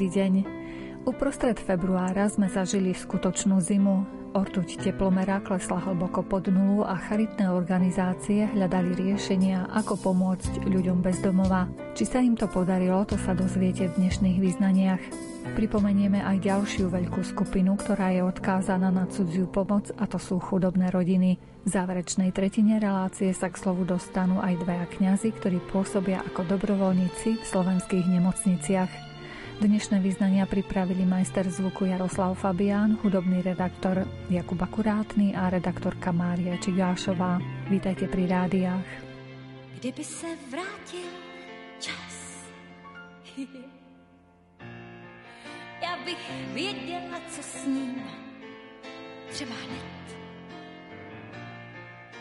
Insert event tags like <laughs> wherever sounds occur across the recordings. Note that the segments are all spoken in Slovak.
dobrý deň. Uprostred februára sme zažili skutočnú zimu. Ortuť teplomera klesla hlboko pod nulu a charitné organizácie hľadali riešenia, ako pomôcť ľuďom bez domova. Či sa im to podarilo, to sa dozviete v dnešných význaniach. Pripomenieme aj ďalšiu veľkú skupinu, ktorá je odkázaná na cudziu pomoc a to sú chudobné rodiny. V záverečnej tretine relácie sa k slovu dostanú aj dvaja kňazi, ktorí pôsobia ako dobrovoľníci v slovenských nemocniciach. Dnešné vyznania pripravili majster zvuku Jaroslav Fabián, hudobný redaktor Jakub Akurátny a redaktorka Mária Čigášová. Vítajte pri rádiách. Kdyby se vrátil čas, <laughs> já bych věděla, co s ním, třeba hned.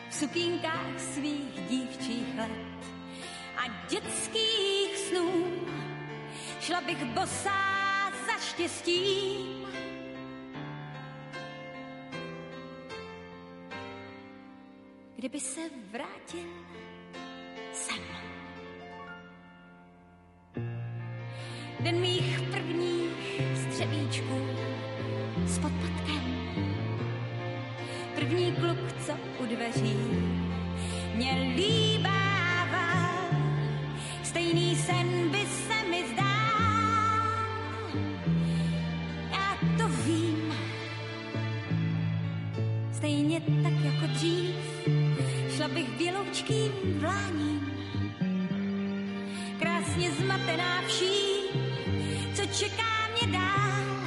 V sukínkách svých dívčích let a dětských snů šla bych bosá za štěstím. Kdyby se vrátil sem. Den mých prvních střevíčků s podpatkem. První kluk, co u dveří mě líbával. Stejný sen stejně tak jako dřív, šla bych běloučkým vláním. Krásně zmatená vším, co čeká mě dál.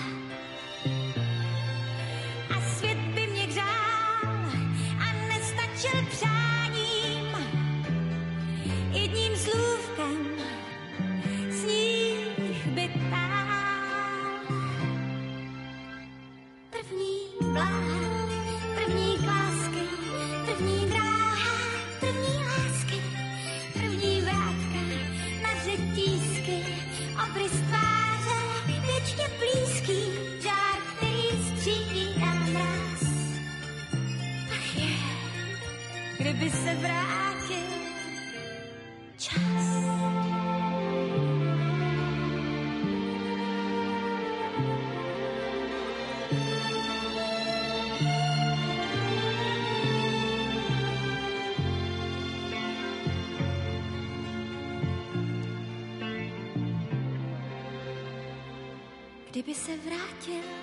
Se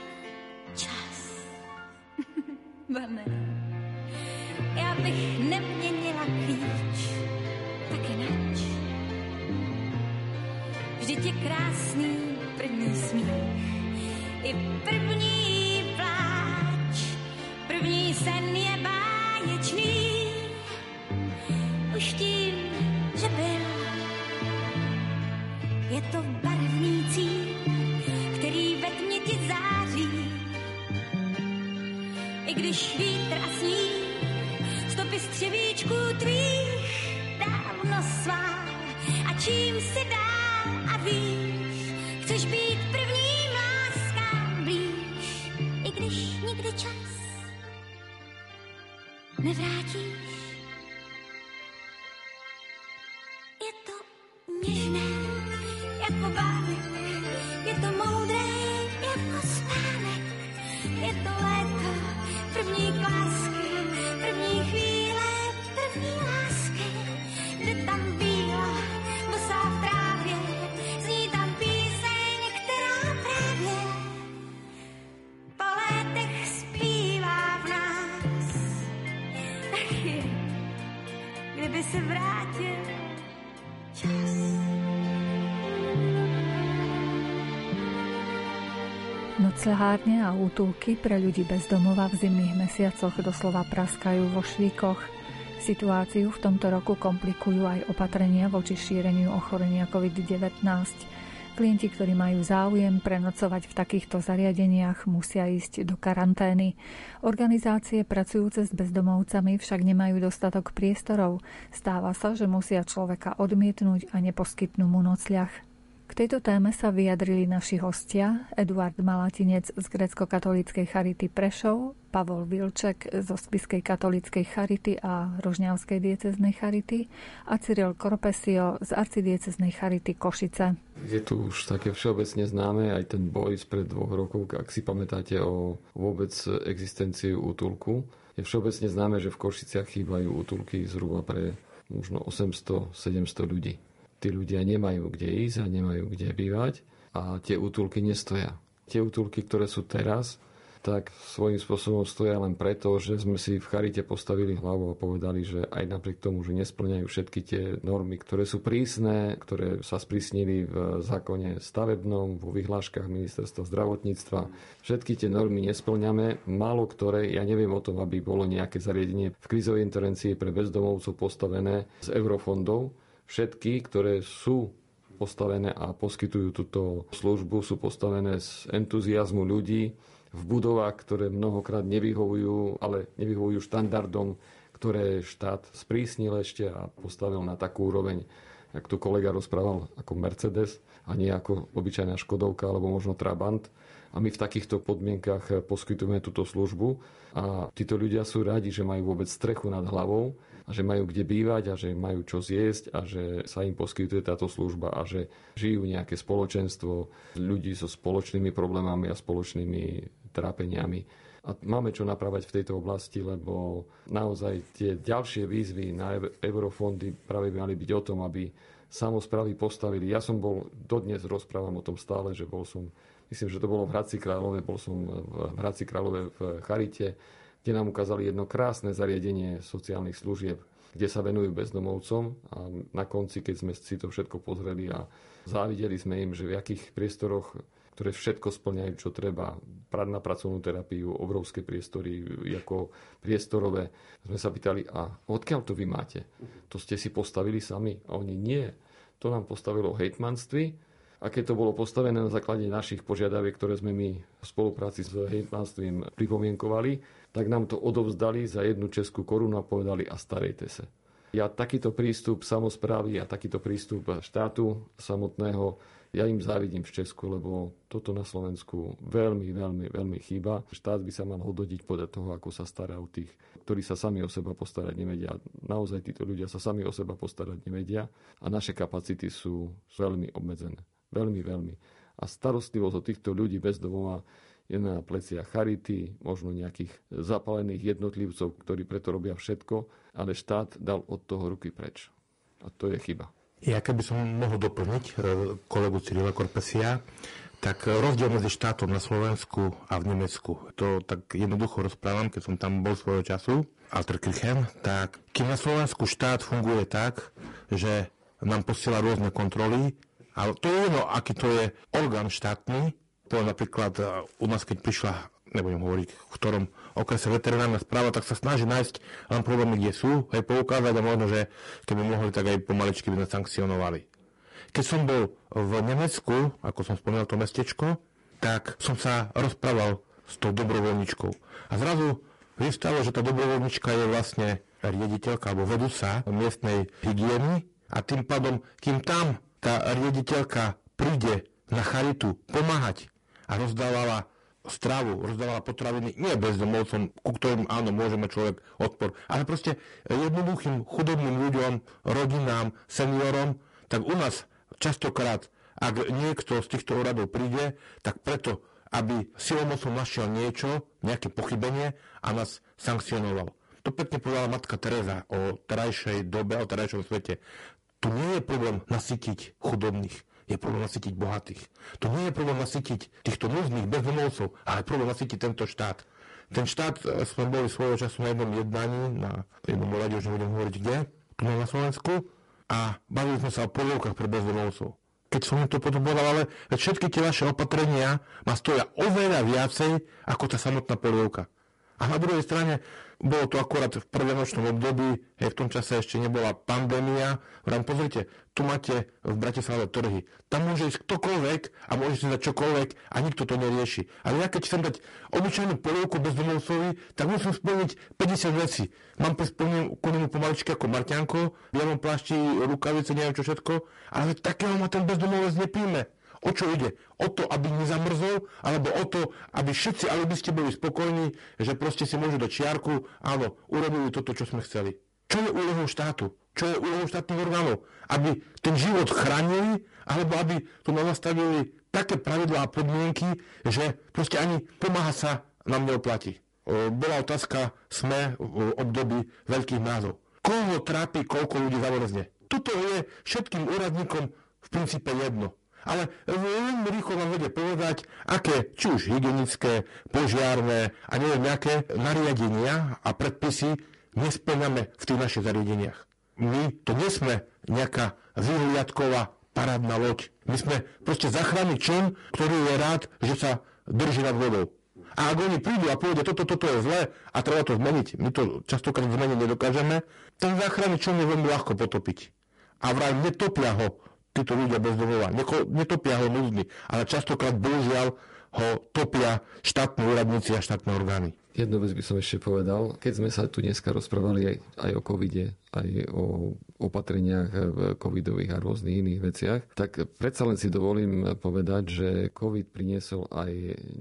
nikdy čas nevrátíš. Noclehárne a útulky pre ľudí bez domova v zimných mesiacoch doslova praskajú vo švíkoch. Situáciu v tomto roku komplikujú aj opatrenia voči šíreniu ochorenia COVID-19. Klienti, ktorí majú záujem prenocovať v takýchto zariadeniach, musia ísť do karantény. Organizácie pracujúce s bezdomovcami však nemajú dostatok priestorov. Stáva sa, že musia človeka odmietnúť a neposkytnú mu nocľah. K tejto téme sa vyjadrili naši hostia Eduard Malatinec z grecko-katolíckej Charity Prešov Pavol Vilček zo Spiskej katolíckej charity a Rožňavskej dieceznej charity a Cyril Korpesio z arcidieceznej charity Košice. Je tu už také všeobecne známe aj ten boj spred dvoch rokov, ak si pamätáte o vôbec existenciu útulku. Je všeobecne známe, že v Košiciach chýbajú útulky zhruba pre možno 800-700 ľudí. Tí ľudia nemajú kde ísť a nemajú kde bývať a tie útulky nestoja. Tie útulky, ktoré sú teraz, tak svojím spôsobom stoja len preto, že sme si v Charite postavili hlavu a povedali, že aj napriek tomu, že nesplňajú všetky tie normy, ktoré sú prísne, ktoré sa sprísnili v zákone stavebnom, vo vyhláškach ministerstva zdravotníctva, všetky tie normy nesplňame. Málo ktoré, ja neviem o tom, aby bolo nejaké zariadenie v krízovej intervencii pre bezdomovcov postavené z eurofondov. Všetky, ktoré sú postavené a poskytujú túto službu, sú postavené z entuziasmu ľudí, v budovách, ktoré mnohokrát nevyhovujú, ale nevyhovujú štandardom, ktoré štát sprísnil ešte a postavil na takú úroveň, jak tu kolega rozprával, ako Mercedes a nie ako obyčajná Škodovka alebo možno Trabant. A my v takýchto podmienkach poskytujeme túto službu a títo ľudia sú radi, že majú vôbec strechu nad hlavou že majú kde bývať a že majú čo zjesť a že sa im poskytuje táto služba a že žijú nejaké spoločenstvo ľudí so spoločnými problémami a spoločnými trápeniami. A máme čo napravať v tejto oblasti, lebo naozaj tie ďalšie výzvy na eurofondy práve mali byť o tom, aby samozprávy postavili. Ja som bol, dodnes rozprávam o tom stále, že bol som, myslím, že to bolo v Hradci Králové, bol som v Hradci Králové v Charite, kde nám ukázali jedno krásne zariadenie sociálnych služieb, kde sa venujú bezdomovcom a na konci, keď sme si to všetko pozreli a závideli sme im, že v akých priestoroch ktoré všetko splňajú, čo treba. Na pracovnú terapiu, obrovské priestory, ako priestorové. Sme sa pýtali, a odkiaľ to vy máte? To ste si postavili sami? A oni nie. To nám postavilo hejtmanství, a keď to bolo postavené na základe našich požiadaviek, ktoré sme my v spolupráci s hejtmanstvím pripomienkovali, tak nám to odovzdali za jednu českú korunu a povedali a starejte sa. Ja takýto prístup samozprávy a takýto prístup štátu samotného ja im závidím v Česku, lebo toto na Slovensku veľmi, veľmi, veľmi chýba. Štát by sa mal hodnotiť podľa toho, ako sa stará o tých, ktorí sa sami o seba postarať nevedia. Naozaj títo ľudia sa sami o seba postarať nevedia a naše kapacity sú veľmi obmedzené. Veľmi, veľmi. A starostlivosť o týchto ľudí bez domova je na pleciach charity, možno nejakých zapalených jednotlivcov, ktorí preto robia všetko, ale štát dal od toho ruky preč. A to je chyba. Ja keby som mohol doplniť e, kolegu Cyrila Korpesia, tak rozdiel medzi štátom na Slovensku a v Nemecku, to tak jednoducho rozprávam, keď som tam bol svojho času, Alterkirchen, tak kým na Slovensku štát funguje tak, že nám posiela rôzne kontroly, ale to je jedno, aký to je orgán štátny, to napríklad e, u nás, keď prišla nebudem hovoriť, v ktorom okrese veterinárna správa, tak sa snaží nájsť len problémy, kde sú, aj poukázať a možno, že keby mohli, tak aj pomaličky by sme sankcionovali. Keď som bol v Nemecku, ako som spomínal to mestečko, tak som sa rozprával s tou dobrovoľničkou. A zrazu vystalo, že tá dobrovoľnička je vlastne riediteľka alebo vedúca miestnej hygieny a tým pádom, kým tam tá riediteľka príde na charitu pomáhať a rozdávala stravu, rozdávala potraviny nie bezdomovcom, ku ktorým áno, môžeme človek odpor, ale proste jednoduchým chudobným ľuďom, rodinám, seniorom, tak u nás častokrát, ak niekto z týchto úradov príde, tak preto, aby silomocom našiel niečo, nejaké pochybenie a nás sankcionoval. To pekne povedala matka Teresa o terajšej dobe, o terajšom svete. Tu nie je problém nasytiť chudobných je problém nasytiť bohatých. To nie je problém nasytiť týchto núznych bezdomovcov, ale problém nasytiť tento štát. Ten štát e, sme boli svojho času na jednom jednaní, na jednom rade, už nebudem hovoriť kde, tu na Slovensku, a bavili sme sa o polievkach pre bezdomovcov. Keď som to potom povedal, ale všetky tie vaše opatrenia ma stoja oveľa viacej ako tá samotná polievka. A na druhej strane bolo to akurát v predenočnom období, hej, v tom čase ešte nebola pandémia. Vrám, pozrite, tu máte v Bratislave trhy. Tam môže ísť ktokoľvek a môže si dať čokoľvek a nikto to nerieši. Ale ja keď chcem dať obyčajnú polievku bezdomovcovi, tak musím splniť 50 vecí. Mám splnenú pomaličky ako Marťanko, bielom plášti, rukavice, neviem čo všetko, ale takého ma ten bezdomovec nepríjme. O čo ide? O to, aby nezamrzol, alebo o to, aby všetci alibisti boli spokojní, že proste si môžu dať čiarku, áno, urobili toto, čo sme chceli. Čo je úlohou štátu? Čo je úlohou štátnych orgánov? Aby ten život chránili, alebo aby tu nastavili také pravidlá a podmienky, že proste ani pomáha sa nám neoplatí. Bola otázka sme v období veľkých názov. Koho trápi, koľko ľudí zamrzne? Toto je všetkým úradníkom v princípe jedno. Ale veľmi rýchlo vám vedie povedať, aké, či už hygienické, požiarné a neviem, nejaké nariadenia a predpisy nesplňame v tých našich zariadeniach. My to nie sme nejaká vyhliadková parádna loď. My sme proste záchranný člen, ktorý je rád, že sa drží nad vodou. A ak oni prídu a povedia, toto, toto je zlé a treba to zmeniť, my to častokrát zmeniť nedokážeme, ten záchranný člen je veľmi ľahko potopiť. A vraj netopia ho títo ľudia bez domova, netopia ho núdny, ale častokrát bohužiaľ ho topia štátne úradníci a štátne orgány. Jednu vec by som ešte povedal. Keď sme sa tu dneska rozprávali aj, aj o covide, aj o opatreniach covidových a rôznych iných veciach, tak predsa len si dovolím povedať, že covid priniesol aj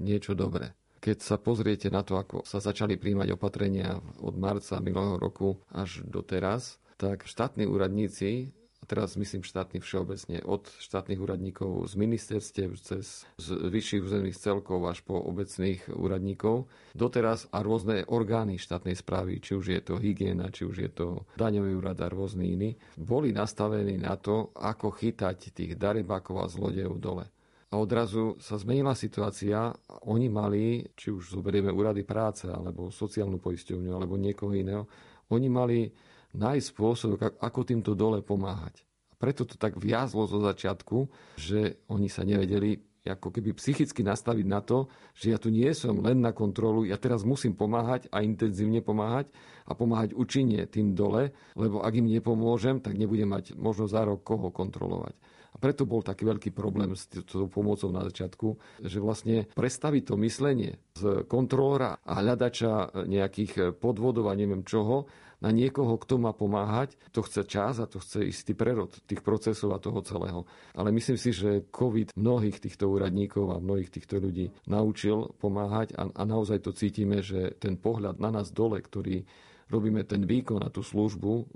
niečo dobré. Keď sa pozriete na to, ako sa začali príjmať opatrenia od marca minulého roku až do teraz, tak štátni úradníci teraz myslím štátnych všeobecne, od štátnych úradníkov z ministerstiev cez z vyšších územných celkov až po obecných úradníkov, doteraz a rôzne orgány štátnej správy, či už je to hygiena, či už je to daňový úrad a rôzny iní, boli nastavení na to, ako chytať tých darebákov a zlodejov dole. A odrazu sa zmenila situácia. Oni mali, či už zoberieme úrady práce, alebo sociálnu poisťovňu, alebo niekoho iného, oni mali nájsť spôsob, ako týmto dole pomáhať. A preto to tak viazlo zo začiatku, že oni sa nevedeli ako keby psychicky nastaviť na to, že ja tu nie som len na kontrolu, ja teraz musím pomáhať a intenzívne pomáhať a pomáhať účinne tým dole, lebo ak im nepomôžem, tak nebudem mať možno za rok koho kontrolovať. A preto bol taký veľký problém s tou pomocou na začiatku, že vlastne prestaviť to myslenie z kontrolora a hľadača nejakých podvodov a neviem čoho na niekoho, kto má pomáhať. To chce čas a to chce istý prerod tých procesov a toho celého. Ale myslím si, že COVID mnohých týchto úradníkov a mnohých týchto ľudí naučil pomáhať a, a naozaj to cítime, že ten pohľad na nás dole, ktorý robíme ten výkon a tú službu,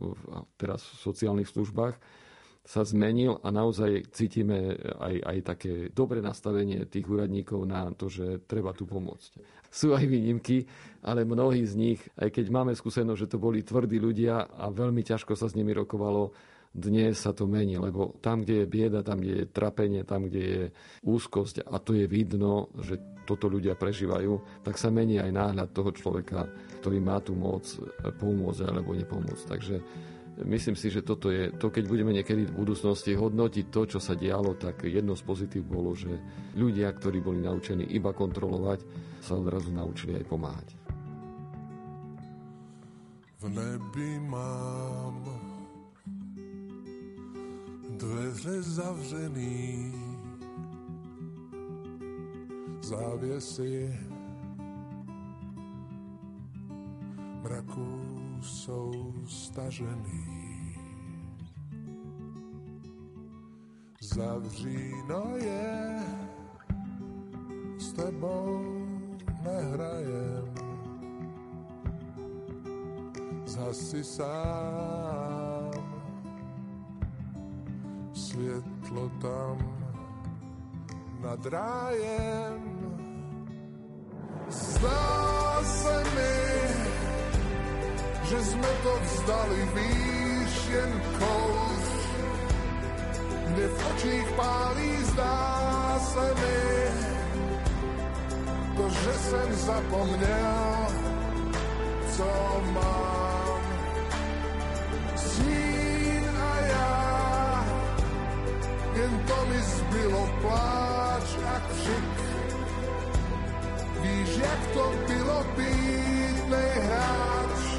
teraz v sociálnych službách, sa zmenil a naozaj cítime aj, aj také dobré nastavenie tých úradníkov na to, že treba tu pomôcť. Sú aj výnimky, ale mnohí z nich, aj keď máme skúsenosť, že to boli tvrdí ľudia a veľmi ťažko sa s nimi rokovalo, dnes sa to mení, lebo tam, kde je bieda, tam, kde je trapenie, tam, kde je úzkosť a to je vidno, že toto ľudia prežívajú, tak sa mení aj náhľad toho človeka, ktorý má tú moc pomôcť alebo nepomôcť. Takže Myslím si, že toto je to, keď budeme niekedy v budúcnosti hodnotiť to, čo sa dialo, tak jedno z pozitív bolo, že ľudia, ktorí boli naučení iba kontrolovať, sa odrazu naučili aj pomáhať. V nebi mám dveře zavřený, závěsy mraku jsou stažený. Zavříno je, s tebou nehrajem. Zhasi sám, světlo tam nad rájem. Zdá se mi, že sme to vzdali, víš, jen kouz. Mne v očích pálí, zdá se mi, to, že jsem zapomněl, co mám. Snín a já, jen to mi zbylo pláč a křik. Víš, jak to bylo být nejhráč,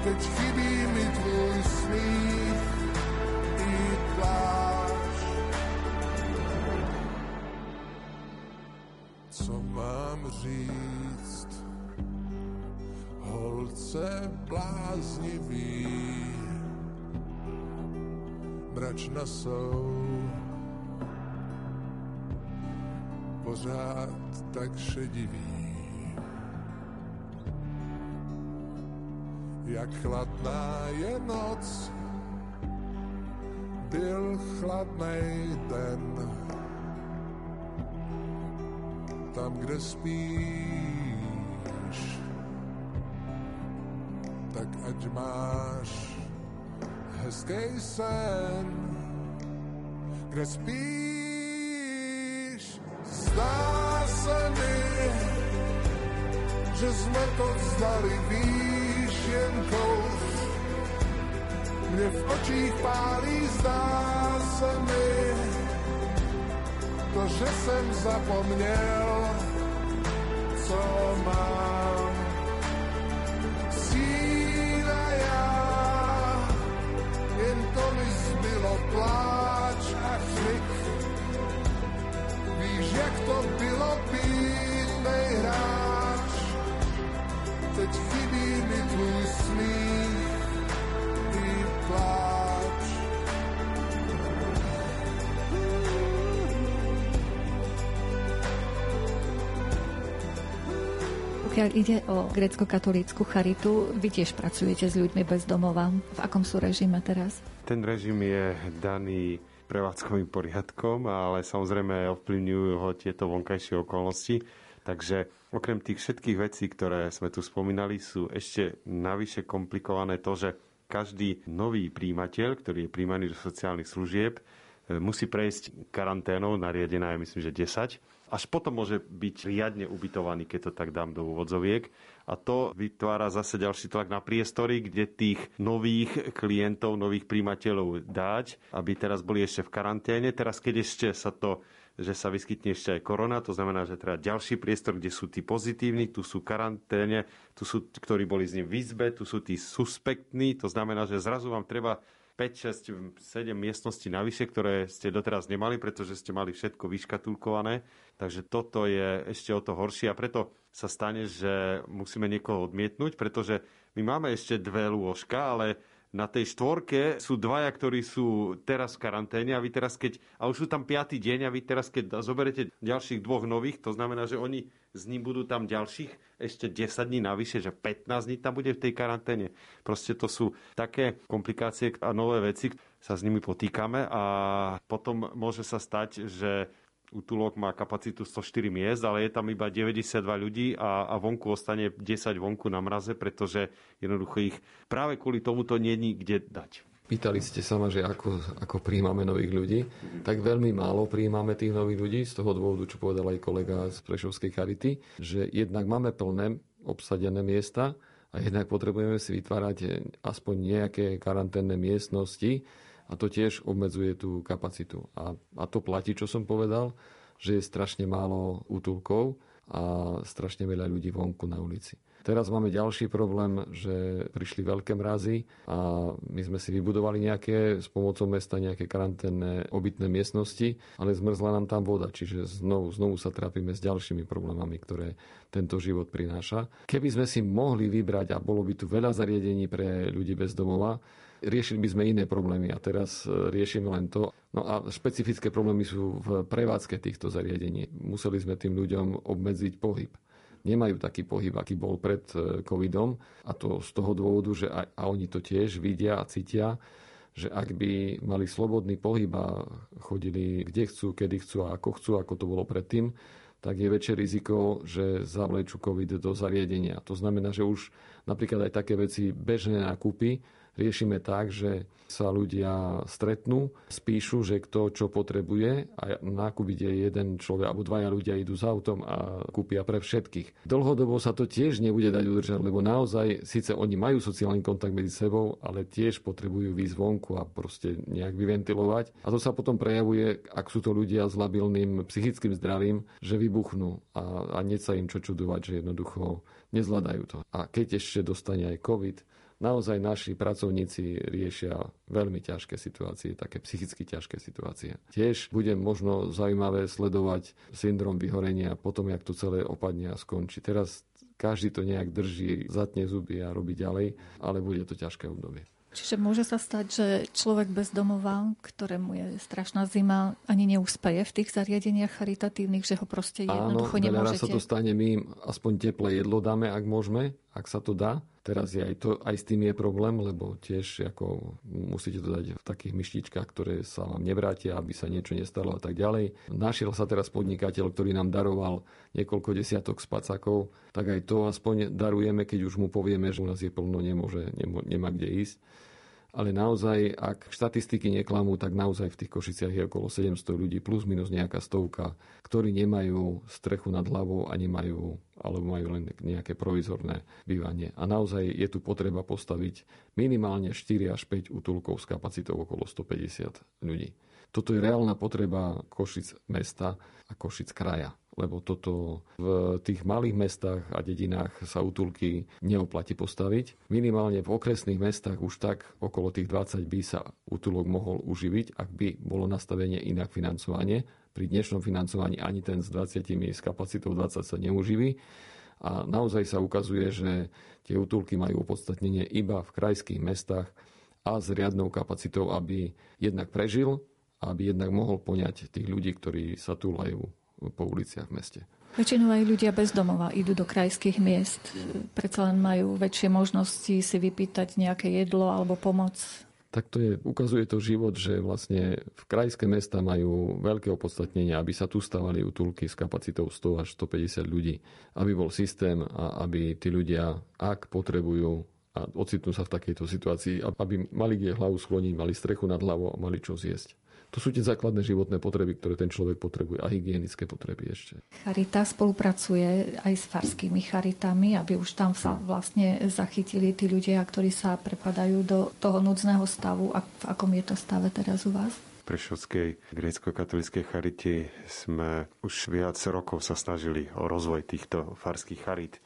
keď chybí mi tvoj smích i pláč. Co mám říct, holce bláznivý, mračna jsou pořád tak šedivý. Jak chladná je noc, byl chladný den. Tam, kde spíš, tak ať máš hezký sen, kde spíš. Zdá se mi, že jsme to vzdali víš jen kous. V očích pálí, zdá se mi, to, že jsem zapomněl, co mám. Síla já, jen to mi zbylo pláč a chlik. Víš, jak to bylo být nejhráč, teď chybí mi tvůj smích i pláč. Pokiaľ ide o grecko-katolícku charitu, vy tiež pracujete s ľuďmi bez domova. V akom sú režime teraz? Ten režim je daný prevádzkovým poriadkom, ale samozrejme ovplyvňujú ho tieto vonkajšie okolnosti. Takže okrem tých všetkých vecí, ktoré sme tu spomínali, sú ešte navyše komplikované to, že každý nový príjimateľ, ktorý je príjmaný do sociálnych služieb, e, musí prejsť karanténou, nariadená je myslím, že 10. Až potom môže byť riadne ubytovaný, keď to tak dám do úvodzoviek. A to vytvára zase ďalší tlak na priestory, kde tých nových klientov, nových príjimateľov dať, aby teraz boli ešte v karanténe. Teraz, keď ešte sa to že sa vyskytne ešte aj korona, to znamená, že treba ďalší priestor, kde sú tí pozitívni, tu sú karanténe, tu sú, ktorí boli s ním v izbe, tu sú tí suspektní, to znamená, že zrazu vám treba 5, 6, 7 miestností navyše, ktoré ste doteraz nemali, pretože ste mali všetko vyškatulkované. Takže toto je ešte o to horšie a preto sa stane, že musíme niekoho odmietnúť, pretože my máme ešte dve lôžka, ale na tej štvorke sú dvaja, ktorí sú teraz v karanténe a vy teraz keď, a už sú tam piatý deň a vy teraz keď zoberete ďalších dvoch nových, to znamená, že oni s ním budú tam ďalších ešte 10 dní navyše, že 15 dní tam bude v tej karanténe. Proste to sú také komplikácie a nové veci, sa s nimi potýkame a potom môže sa stať, že útulok má kapacitu 104 miest, ale je tam iba 92 ľudí a, a vonku ostane 10 vonku na mraze, pretože jednoducho ich práve kvôli tomuto je kde dať. Pýtali ste sa ma, že ako, ako príjmame nových ľudí. Tak veľmi málo príjmame tých nových ľudí, z toho dôvodu, čo povedal aj kolega z Prešovskej charity, že jednak máme plné obsadené miesta a jednak potrebujeme si vytvárať aspoň nejaké karanténne miestnosti, a to tiež obmedzuje tú kapacitu. A, a to platí, čo som povedal, že je strašne málo útulkov a strašne veľa ľudí vonku na ulici. Teraz máme ďalší problém, že prišli veľké mrazy a my sme si vybudovali nejaké s pomocou mesta nejaké karanténne obytné miestnosti, ale zmrzla nám tam voda, čiže znovu, znovu sa trápime s ďalšími problémami, ktoré tento život prináša. Keby sme si mohli vybrať a bolo by tu veľa zariadení pre ľudí bez domova, riešili by sme iné problémy a teraz e, riešime len to. No a špecifické problémy sú v prevádzke týchto zariadení. Museli sme tým ľuďom obmedziť pohyb. Nemajú taký pohyb, aký bol pred e, covidom a to z toho dôvodu, že aj, a oni to tiež vidia a cítia, že ak by mali slobodný pohyb a chodili kde chcú, kedy chcú a ako chcú, ako to bolo predtým, tak je väčšie riziko, že zavlečú COVID do zariadenia. To znamená, že už napríklad aj také veci bežné nákupy riešime tak, že sa ľudia stretnú, spíšu, že kto čo potrebuje a nákup ide jeden človek alebo dvaja ľudia idú s autom a kúpia pre všetkých. Dlhodobo sa to tiež nebude dať udržať, lebo naozaj síce oni majú sociálny kontakt medzi sebou, ale tiež potrebujú výjsť vonku a proste nejak vyventilovať. A to sa potom prejavuje, ak sú to ľudia s labilným psychickým zdravím, že vybuchnú a, a nie sa im čo čudovať, že jednoducho nezvládajú to. A keď ešte dostane aj COVID, naozaj naši pracovníci riešia veľmi ťažké situácie, také psychicky ťažké situácie. Tiež bude možno zaujímavé sledovať syndrom vyhorenia potom, jak to celé opadne a skončí. Teraz každý to nejak drží, zatne zuby a robí ďalej, ale bude to ťažké obdobie. Čiže môže sa stať, že človek bez domova, ktorému je strašná zima, ani neúspeje v tých zariadeniach charitatívnych, že ho proste jednoducho Áno, nemôžete... raz sa to stane, my im aspoň teplé jedlo dáme, ak môžeme, ak sa to dá. Teraz je aj, to, aj s tým je problém, lebo tiež ako musíte to dať v takých myštičkách, ktoré sa vám nevrátia, aby sa niečo nestalo a tak ďalej. Našiel sa teraz podnikateľ, ktorý nám daroval niekoľko desiatok spacakov, tak aj to aspoň darujeme, keď už mu povieme, že u nás je plno, nemôže, nemá kde ísť ale naozaj, ak štatistiky neklamú, tak naozaj v tých Košiciach je okolo 700 ľudí, plus minus nejaká stovka, ktorí nemajú strechu nad hlavou a nemajú, alebo majú len nejaké provizorné bývanie. A naozaj je tu potreba postaviť minimálne 4 až 5 útulkov s kapacitou okolo 150 ľudí. Toto je reálna potreba Košic mesta a Košic kraja lebo toto v tých malých mestách a dedinách sa útulky neoplatí postaviť. Minimálne v okresných mestách už tak okolo tých 20 by sa útulok mohol uživiť, ak by bolo nastavenie inak financovanie. Pri dnešnom financovaní ani ten s 20 s kapacitou 20 sa neuživí. A naozaj sa ukazuje, že tie útulky majú opodstatnenie iba v krajských mestách a s riadnou kapacitou, aby jednak prežil, aby jednak mohol poňať tých ľudí, ktorí sa túlajú po uliciach v meste. Väčšinou aj ľudia bez domova idú do krajských miest. Predsa len majú väčšie možnosti si vypýtať nejaké jedlo alebo pomoc. Tak to je, ukazuje to život, že vlastne v krajské mesta majú veľké opodstatnenie, aby sa tu stavali útulky s kapacitou 100 až 150 ľudí. Aby bol systém a aby tí ľudia, ak potrebujú a ocitnú sa v takejto situácii, aby mali kde hlavu skloniť, mali strechu nad hlavou a mali čo zjesť. To sú tie základné životné potreby, ktoré ten človek potrebuje a hygienické potreby ešte. Charita spolupracuje aj s farskými charitami, aby už tam sa vlastne zachytili tí ľudia, ktorí sa prepadajú do toho núdzneho stavu. A v akom je to stave teraz u vás? Prešovskej grécko-katolíckej charite sme už viac rokov sa snažili o rozvoj týchto farských charit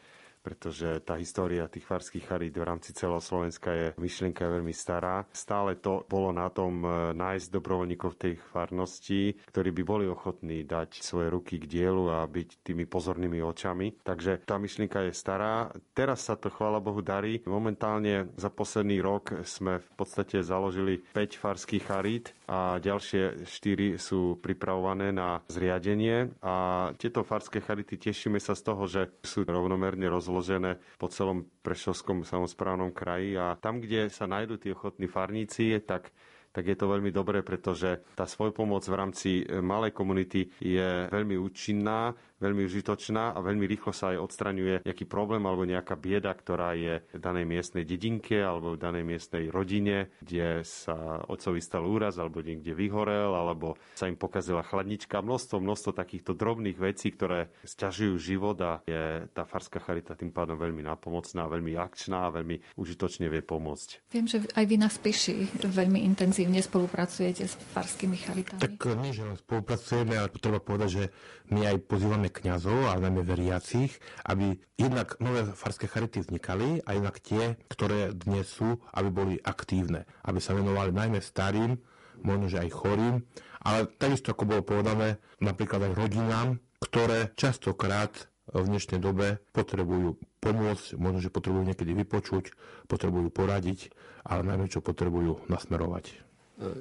pretože tá história tých farských charít v rámci celého Slovenska je myšlienka veľmi stará. Stále to bolo na tom e, nájsť dobrovoľníkov tej farnosti, ktorí by boli ochotní dať svoje ruky k dielu a byť tými pozornými očami. Takže tá myšlienka je stará. Teraz sa to, chvála Bohu, darí. Momentálne za posledný rok sme v podstate založili 5 farských charít a ďalšie 4 sú pripravované na zriadenie. A tieto farské charity tešíme sa z toho, že sú rovnomerne rozložené rozložené po celom Prešovskom samozprávnom kraji. A tam, kde sa nájdú tí ochotní farníci, tak tak je to veľmi dobré, pretože tá svojpomoc v rámci malej komunity je veľmi účinná, veľmi užitočná a veľmi rýchlo sa aj odstraňuje nejaký problém alebo nejaká bieda, ktorá je v danej miestnej dedinke alebo v danej miestnej rodine, kde sa otcovi stal úraz alebo niekde vyhorel alebo sa im pokazila chladnička. Množstvo, množstvo takýchto drobných vecí, ktoré sťažujú život a je tá farská charita tým pádom veľmi napomocná, veľmi akčná a veľmi užitočne vie pomôcť. Viem, že aj vy na Spiši veľmi intenzívne spolupracujete s farskými charitami. Tak my, že spolupracujeme, ale treba povedať, že my aj pozývame kňazov, ale najmä veriacich, aby jednak nové farské charity vznikali a jednak tie, ktoré dnes sú, aby boli aktívne, aby sa venovali najmä starým, možno, že aj chorým, ale takisto, ako bolo povedané, napríklad aj rodinám, ktoré častokrát v dnešnej dobe potrebujú pomôcť, možno, že potrebujú niekedy vypočuť, potrebujú poradiť, ale najmä čo potrebujú nasmerovať.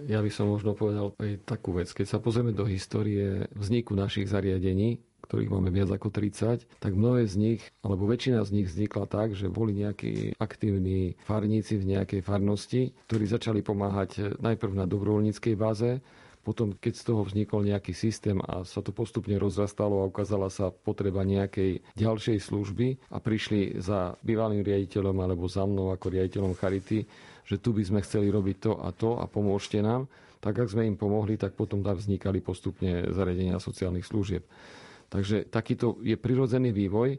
Ja by som možno povedal aj takú vec. Keď sa pozrieme do histórie vzniku našich zariadení, ktorých máme viac ako 30, tak mnohé z nich, alebo väčšina z nich vznikla tak, že boli nejakí aktívni farníci v nejakej farnosti, ktorí začali pomáhať najprv na dobrovoľníckej báze, potom, keď z toho vznikol nejaký systém a sa to postupne rozrastalo a ukázala sa potreba nejakej ďalšej služby a prišli za bývalým riaditeľom alebo za mnou ako riaditeľom Charity, že tu by sme chceli robiť to a to a pomôžte nám, tak ak sme im pomohli, tak potom tam vznikali postupne zariadenia sociálnych služieb. Takže takýto je prirodzený vývoj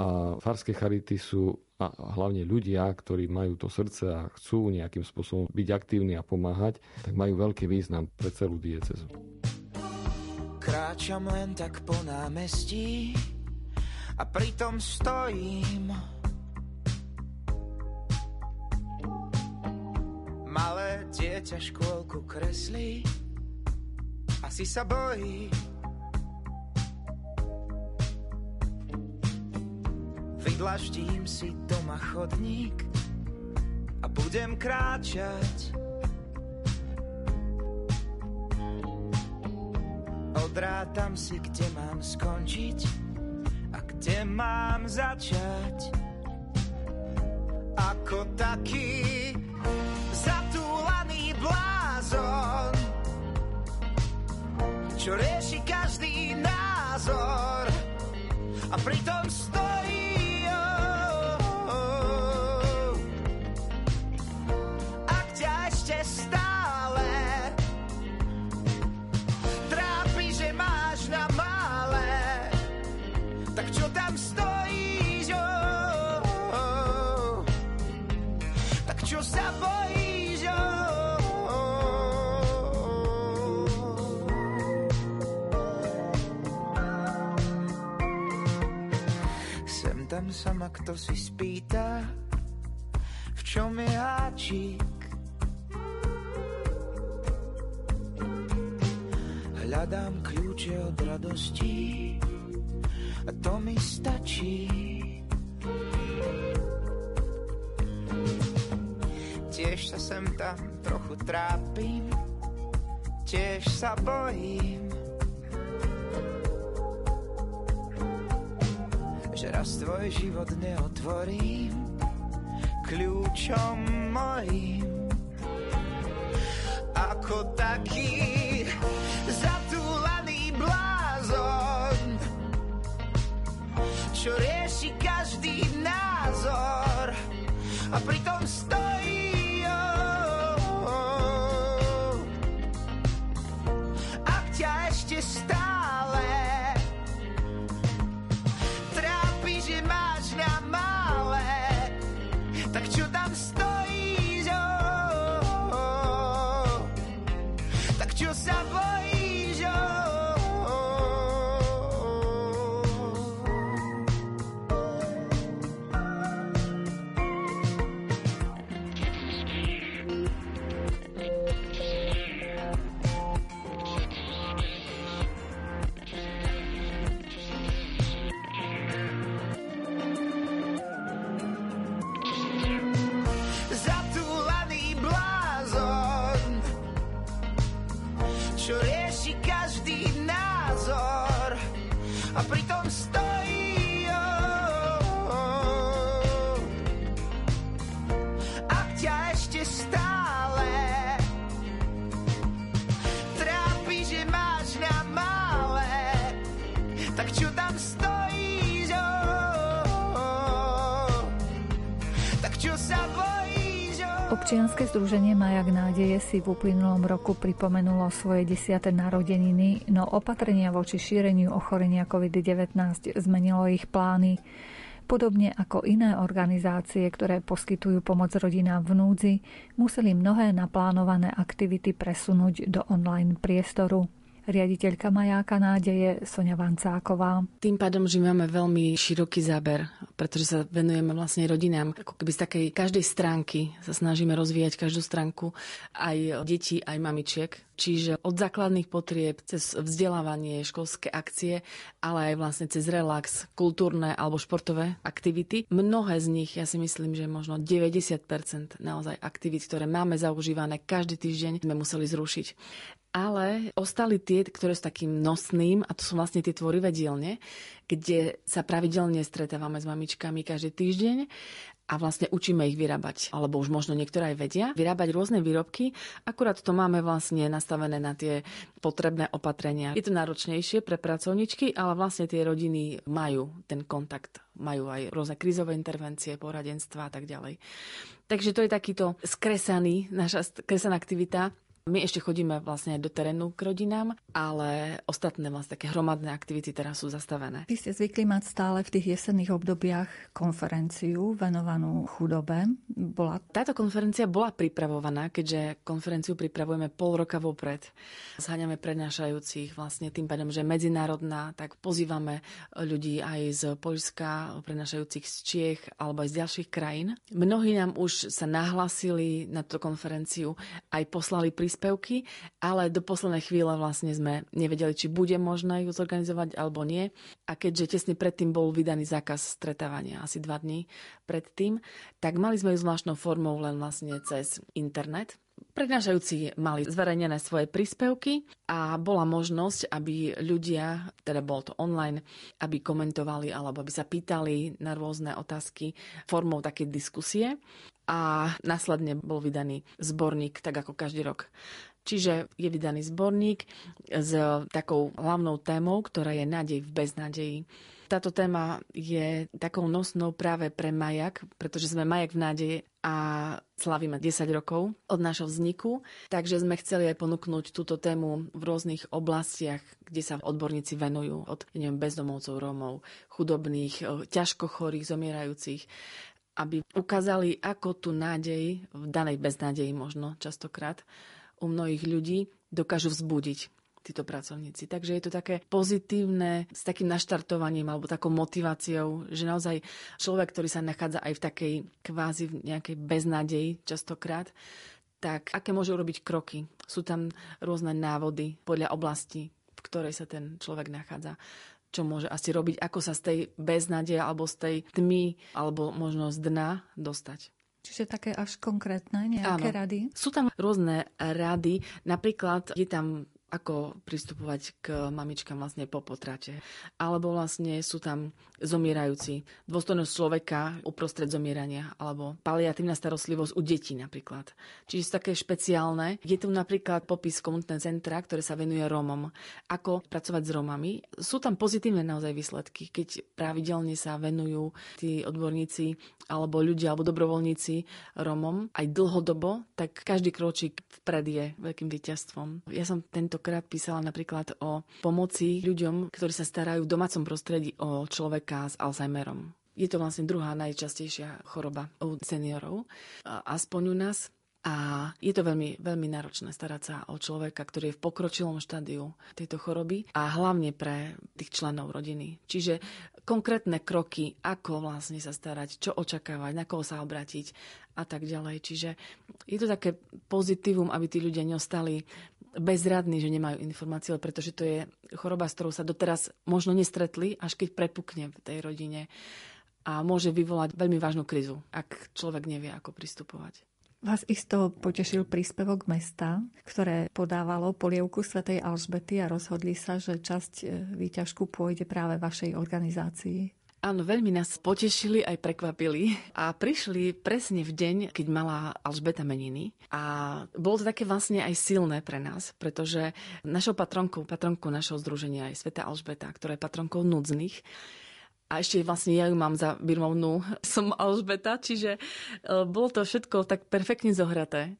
a farské charity sú a hlavne ľudia, ktorí majú to srdce a chcú nejakým spôsobom byť aktívni a pomáhať, tak majú veľký význam pre celú diecezu. Kráčam len tak po námestí a pritom stojím. Dieťa škôlku kreslí, asi sa bojí Vydlaždím si doma chodník a budem kráčať. Odrátam si, kde mám skončiť a kde mám začať. Ako taký blázon, čo rieši každý názor. A pritom stojí Sem tam sa ma kto si spýta, v čom je háčik. Hľadám kľúče od radosti a to mi stačí. Tiež sa sem tam trochu trápim, tiež sa bojím, že raz tvoj život neotvorím kľúčom mojím. Ako taký zatúlaný blázon, čo rieši každý názor a pritom stojí. Si v uplynulom roku pripomenulo svoje desiate narodeniny, no opatrenia voči šíreniu ochorenia COVID-19 zmenilo ich plány. Podobne ako iné organizácie, ktoré poskytujú pomoc rodinám v núdzi, museli mnohé naplánované aktivity presunúť do online priestoru. Riaditeľka Majáka nádeje Sonia Vancáková. Tým pádom, že máme veľmi široký záber, pretože sa venujeme vlastne rodinám. Ako keby z takej každej stránky sa snažíme rozvíjať každú stránku aj detí, aj mamičiek. Čiže od základných potrieb cez vzdelávanie, školské akcie, ale aj vlastne cez relax, kultúrne alebo športové aktivity. Mnohé z nich, ja si myslím, že možno 90% naozaj aktivít, ktoré máme zaužívané každý týždeň, sme museli zrušiť ale ostali tie, ktoré sú takým nosným, a to sú vlastne tie tvorivé dielne, kde sa pravidelne stretávame s mamičkami každý týždeň a vlastne učíme ich vyrábať, alebo už možno niektoré aj vedia, vyrábať rôzne výrobky, akurát to máme vlastne nastavené na tie potrebné opatrenia. Je to náročnejšie pre pracovničky, ale vlastne tie rodiny majú ten kontakt, majú aj rôzne krízové intervencie, poradenstva a tak ďalej. Takže to je takýto skresaný, naša skresaná aktivita, my ešte chodíme vlastne aj do terénu k rodinám, ale ostatné vlastne také hromadné aktivity teraz sú zastavené. Vy ste zvykli mať stále v tých jesenných obdobiach konferenciu venovanú chudobe. Bola Táto konferencia bola pripravovaná, keďže konferenciu pripravujeme pol roka vopred. Zháňame prednášajúcich vlastne tým pádom, že medzinárodná, tak pozývame ľudí aj z Poľska, prednášajúcich z Čiech alebo aj z ďalších krajín. Mnohí nám už sa nahlasili na túto konferenciu, aj poslali príspevky príspevky, ale do poslednej chvíle vlastne sme nevedeli, či bude možné ju zorganizovať alebo nie. A keďže tesne predtým bol vydaný zákaz stretávania, asi dva dní predtým, tak mali sme ju zvláštnou formou len vlastne cez internet. Prednášajúci mali zverejnené svoje príspevky a bola možnosť, aby ľudia, teda bol to online, aby komentovali alebo aby sa pýtali na rôzne otázky formou také diskusie a následne bol vydaný zborník, tak ako každý rok. Čiže je vydaný zborník s takou hlavnou témou, ktorá je nádej v beznadeji. Táto téma je takou nosnou práve pre Majak, pretože sme Majak v nádeji a slavíme 10 rokov od nášho vzniku, takže sme chceli aj ponúknuť túto tému v rôznych oblastiach, kde sa odborníci venujú, od neviem, bezdomovcov, Rómov, chudobných, ťažko chorých, zomierajúcich, aby ukázali, ako tu nádej, v danej beznádeji možno častokrát, u mnohých ľudí dokážu vzbudiť títo pracovníci. Takže je to také pozitívne s takým naštartovaním alebo takou motiváciou, že naozaj človek, ktorý sa nachádza aj v takej kvázi v nejakej beznádeji častokrát, tak aké môže urobiť kroky. Sú tam rôzne návody podľa oblasti, v ktorej sa ten človek nachádza čo môže asi robiť, ako sa z tej beznádeje alebo z tej tmy alebo možno z dna dostať. Čiže také až konkrétne nejaké Áno. rady? Sú tam rôzne rady. Napríklad je tam ako pristupovať k mamičkám vlastne po potrate. Alebo vlastne sú tam zomierajúci, dôstojnosť človeka uprostred zomierania, alebo paliatívna starostlivosť u detí napríklad. Čiže sú také špeciálne. Je tu napríklad popis komunitné centra, ktoré sa venuje Rómom. Ako pracovať s Rómami. Sú tam pozitívne naozaj výsledky, keď pravidelne sa venujú tí odborníci alebo ľudia, alebo dobrovoľníci Rómom aj dlhodobo, tak každý kročík vpred je veľkým víťazstvom. Ja som tento častokrát písala napríklad o pomoci ľuďom, ktorí sa starajú v domácom prostredí o človeka s Alzheimerom. Je to vlastne druhá najčastejšia choroba u seniorov, aspoň u nás. A je to veľmi, veľmi náročné starať sa o človeka, ktorý je v pokročilom štádiu tejto choroby a hlavne pre tých členov rodiny. Čiže konkrétne kroky, ako vlastne sa starať, čo očakávať, na koho sa obratiť a tak ďalej. Čiže je to také pozitívum, aby tí ľudia neostali bezradní, že nemajú informácie, pretože to je choroba, s ktorou sa doteraz možno nestretli, až keď prepukne v tej rodine a môže vyvolať veľmi vážnu krizu, ak človek nevie, ako pristupovať. Vás isto potešil príspevok mesta, ktoré podávalo polievku svätej Alžbety a rozhodli sa, že časť e, výťažku pôjde práve vašej organizácii. Áno, veľmi nás potešili aj prekvapili a prišli presne v deň, keď mala Alžbeta meniny. A bolo to také vlastne aj silné pre nás, pretože našou patronkou, patronkou našho združenia je Sveta Alžbeta, ktorá je patronkou núdznych a ešte vlastne ja ju mám za birmovnú, <laughs> som Alžbeta, čiže e, bolo to všetko tak perfektne zohraté.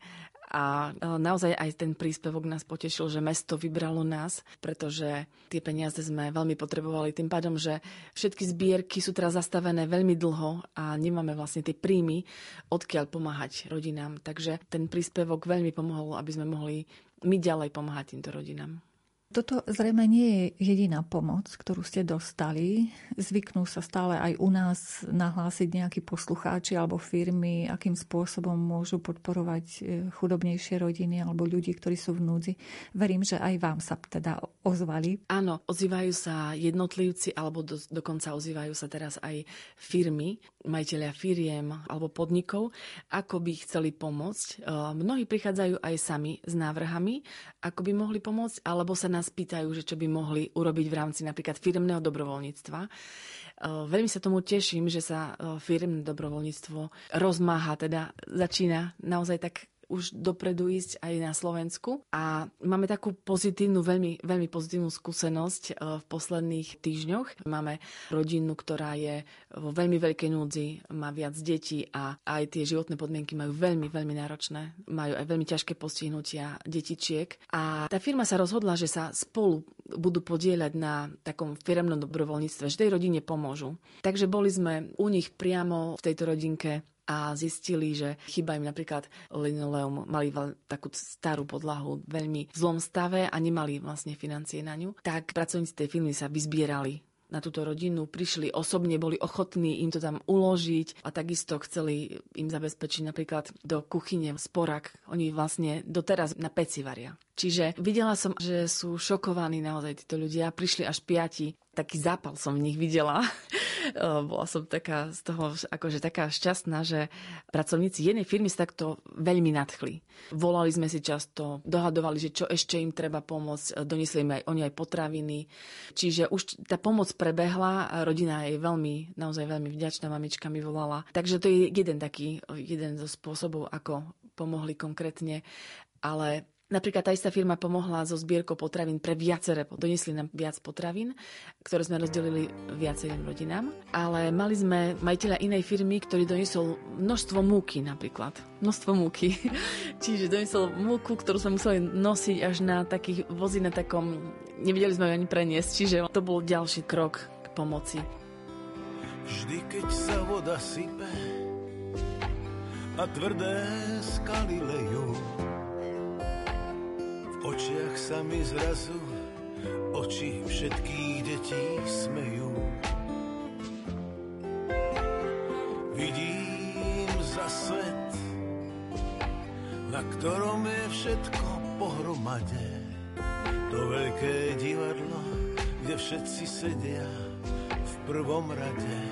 A e, naozaj aj ten príspevok nás potešil, že mesto vybralo nás, pretože tie peniaze sme veľmi potrebovali. Tým pádom, že všetky zbierky sú teraz zastavené veľmi dlho a nemáme vlastne tie príjmy, odkiaľ pomáhať rodinám. Takže ten príspevok veľmi pomohol, aby sme mohli my ďalej pomáhať týmto rodinám. Toto zrejme nie je jediná pomoc, ktorú ste dostali. Zvyknú sa stále aj u nás nahlásiť nejakí poslucháči alebo firmy, akým spôsobom môžu podporovať e, chudobnejšie rodiny alebo ľudí, ktorí sú v núdzi. Verím, že aj vám sa teda ozvali. Áno, ozývajú sa jednotlivci alebo do, dokonca ozývajú sa teraz aj firmy, majiteľia firiem alebo podnikov, ako by chceli pomôcť. E, mnohí prichádzajú aj sami s návrhami, ako by mohli pomôcť, alebo sa nás nás pýtajú, že čo by mohli urobiť v rámci napríklad firmného dobrovoľníctva. E, veľmi sa tomu teším, že sa e, firmné dobrovoľníctvo rozmáha, teda začína naozaj tak už dopredu ísť aj na Slovensku. A máme takú pozitívnu, veľmi, veľmi pozitívnu skúsenosť e, v posledných týždňoch. Máme rodinu, ktorá je vo veľmi veľkej núdzi, má viac detí a aj tie životné podmienky majú veľmi, veľmi náročné. Majú aj veľmi ťažké postihnutia detičiek. A tá firma sa rozhodla, že sa spolu budú podieľať na takom firemnom dobrovoľníctve, že tej rodine pomôžu. Takže boli sme u nich priamo v tejto rodinke a zistili, že chýba im napríklad linoleum, mali takú starú podlahu veľmi v zlom stave a nemali vlastne financie na ňu, tak pracovníci tej firmy sa vyzbierali na túto rodinu, prišli osobne, boli ochotní im to tam uložiť a takisto chceli im zabezpečiť napríklad do kuchyne sporak. Oni vlastne doteraz na peci varia. Čiže videla som, že sú šokovaní naozaj títo ľudia. Prišli až piati taký zápal som v nich videla. <laughs> Bola som taká z toho, akože taká šťastná, že pracovníci jednej firmy sa takto veľmi nadchli. Volali sme si často, dohadovali, že čo ešte im treba pomôcť, donesli im aj oni aj potraviny. Čiže už tá pomoc prebehla, rodina je veľmi, naozaj veľmi vďačná, mamička mi volala. Takže to je jeden taký, jeden zo spôsobov, ako pomohli konkrétne. Ale Napríklad tá istá firma pomohla so zbierkou potravín pre viaceré, donesli nám viac potravín, ktoré sme rozdelili viacerým rodinám. Ale mali sme majiteľa inej firmy, ktorý doniesol množstvo múky napríklad. Množstvo múky. <laughs> Čiže doniesol múku, ktorú sme museli nosiť až na takých vozy na takom... Nevedeli sme ju ani preniesť, čiže to bol ďalší krok k pomoci. Vždy, keď sa voda sype a tvrdé skaly lejú, očiach sa mi zrazu oči všetkých detí smejú. Vidím za svet, na ktorom je všetko pohromade. To veľké divadlo, kde všetci sedia v prvom rade.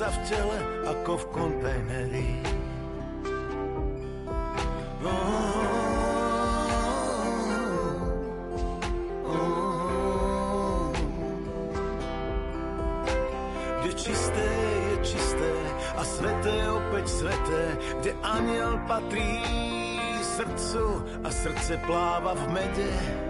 sa v tele ako v kontajneri. kde aniel patrí srdcu a srdce pláva v mede.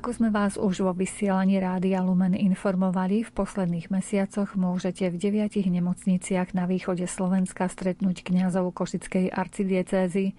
Ako sme vás už vo vysielaní Rádia Lumen informovali, v posledných mesiacoch môžete v deviatich nemocniciach na východe Slovenska stretnúť kňazov Košickej arcidiecézy.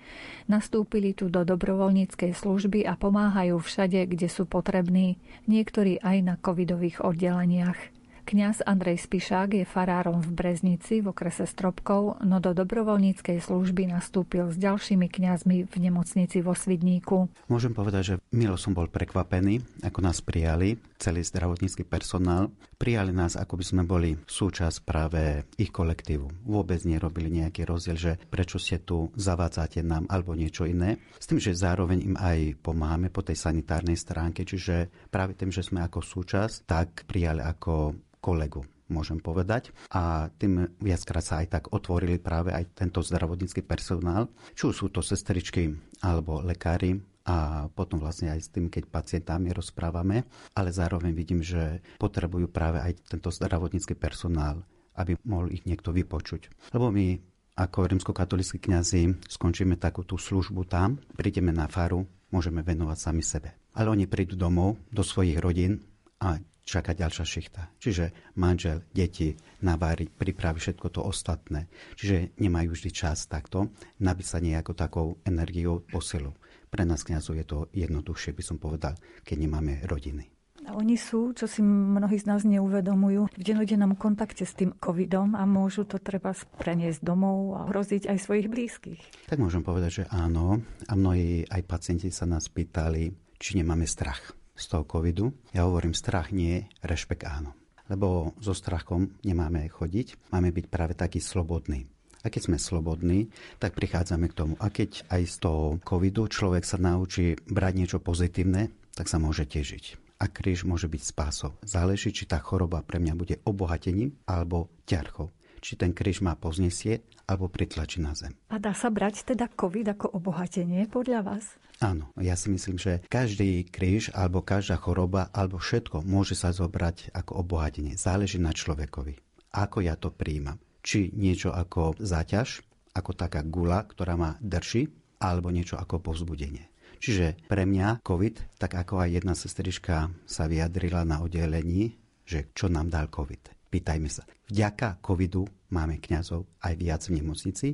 Nastúpili tu do dobrovoľníckej služby a pomáhajú všade, kde sú potrební, niektorí aj na covidových oddeleniach. Kňaz Andrej Spišák je farárom v Breznici v okrese Stropkov, no do dobrovoľníckej služby nastúpil s ďalšími kňazmi v nemocnici vo Svidníku. Môžem povedať, že milo som bol prekvapený, ako nás prijali, celý zdravotnícky personál. Prijali nás, ako by sme boli súčasť práve ich kolektívu. Vôbec nerobili nejaký rozdiel, že prečo ste tu, zavádzate nám alebo niečo iné. S tým, že zároveň im aj pomáhame po tej sanitárnej stránke, čiže práve tým, že sme ako súčasť, tak prijali ako kolegu môžem povedať. A tým viackrát sa aj tak otvorili práve aj tento zdravotnícky personál, či sú to sestričky alebo lekári, a potom vlastne aj s tým, keď pacientami rozprávame, ale zároveň vidím, že potrebujú práve aj tento zdravotnícky personál, aby mohol ich niekto vypočuť. Lebo my ako rímskokatolíckí kňazi skončíme takú tú službu tam, prídeme na faru, môžeme venovať sami sebe. Ale oni prídu domov, do svojich rodín a čaká ďalšia šichta. Čiže manžel, deti, navári, pripraví všetko to ostatné. Čiže nemajú vždy čas takto nabiť sa nejakou takou energiou, posilou. Pre nás kniazov je to jednoduchšie, by som povedal, keď nemáme rodiny. A oni sú, čo si mnohí z nás neuvedomujú, v denodennom kontakte s tým covidom a môžu to treba preniesť domov a hroziť aj svojich blízkych. Tak môžem povedať, že áno. A mnohí aj pacienti sa nás pýtali, či nemáme strach z toho covidu. Ja hovorím, strach nie, rešpekt áno. Lebo so strachom nemáme chodiť, máme byť práve taký slobodný. A keď sme slobodní, tak prichádzame k tomu. A keď aj z toho covidu človek sa naučí brať niečo pozitívne, tak sa môže težiť. A kríž môže byť spásou. Záleží, či tá choroba pre mňa bude obohatením alebo ťarchou. Či ten kríž má poznesie alebo pritlačí na zem. A dá sa brať teda COVID ako obohatenie podľa vás? Áno, ja si myslím, že každý kríž alebo každá choroba alebo všetko môže sa zobrať ako obohatenie. Záleží na človekovi. Ako ja to príjmam či niečo ako záťaž, ako taká gula, ktorá ma drší, alebo niečo ako povzbudenie. Čiže pre mňa COVID, tak ako aj jedna sestrička sa vyjadrila na oddelení, že čo nám dal COVID. Pýtajme sa. Vďaka covidu máme kňazov aj viac v nemocnici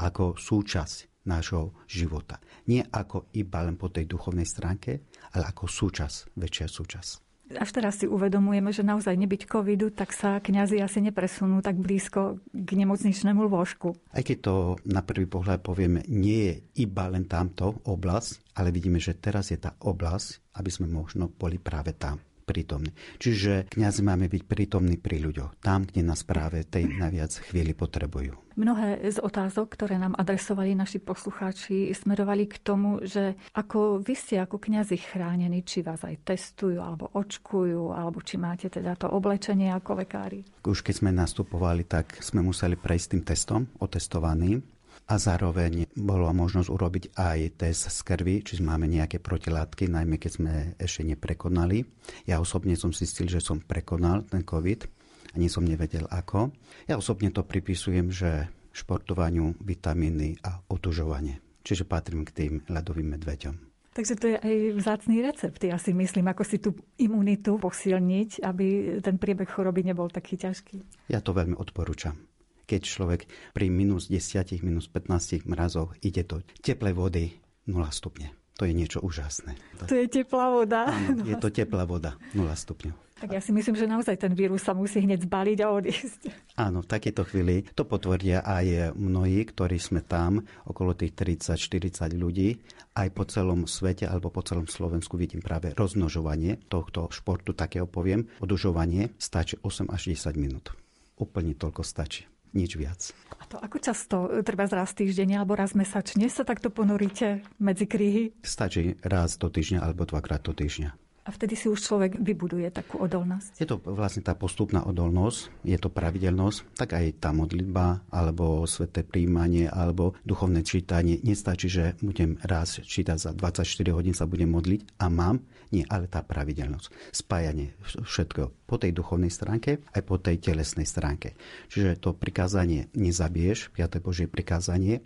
ako súčasť nášho života. Nie ako iba len po tej duchovnej stránke, ale ako súčasť, väčšia súčasť. Až teraz si uvedomujeme, že naozaj nebyť covidu, tak sa kňazi asi nepresunú tak blízko k nemocničnému lôžku. Aj keď to na prvý pohľad povieme, nie je iba len tamto oblasť, ale vidíme, že teraz je tá oblasť, aby sme možno boli práve tam prítomní. Čiže kňazi máme byť prítomní pri ľuďoch, tam, kde nás práve tej najviac chvíli potrebujú. Mnohé z otázok, ktoré nám adresovali naši poslucháči, smerovali k tomu, že ako vy ste ako kňazi chránení, či vás aj testujú, alebo očkujú, alebo či máte teda to oblečenie ako lekári. Už keď sme nastupovali, tak sme museli prejsť tým testom, otestovaným a zároveň bolo možnosť urobiť aj test z krvi, či máme nejaké protilátky, najmä keď sme ešte neprekonali. Ja osobne som zistil, že som prekonal ten COVID, ani som nevedel ako. Ja osobne to pripisujem, že športovaniu, vitamíny a otužovanie. Čiže patrím k tým ľadovým medveďom. Takže to je aj vzácný recept, ja si myslím, ako si tú imunitu posilniť, aby ten priebeh choroby nebol taký ťažký. Ja to veľmi odporúčam keď človek pri minus 10, minus 15 mrazoch ide do teplej vody 0 stupne. To je niečo úžasné. To je teplá voda. Áno, <laughs> je to teplá voda, 0 stupňov. Tak ja si myslím, že naozaj ten vírus sa musí hneď zbaliť a odísť. Áno, v takejto chvíli to potvrdia aj mnohí, ktorí sme tam, okolo tých 30-40 ľudí. Aj po celom svete alebo po celom Slovensku vidím práve rozmnožovanie tohto športu, takého poviem. Odužovanie stačí 8 až 10 minút. Úplne toľko stačí nič viac. A to ako často, e, treba raz týždeň alebo raz mesačne sa takto ponoríte medzi kríhy? Stačí raz do týždňa alebo dvakrát do týždňa. A vtedy si už človek vybuduje takú odolnosť. Je to vlastne tá postupná odolnosť, je to pravidelnosť, tak aj tá modlitba, alebo sveté príjmanie, alebo duchovné čítanie. Nestačí, že budem raz čítať za 24 hodín sa budem modliť a mám. Nie, ale tá pravidelnosť. Spájanie všetko po tej duchovnej stránke aj po tej telesnej stránke. Čiže to prikázanie nezabiješ, 5. Božie prikázanie,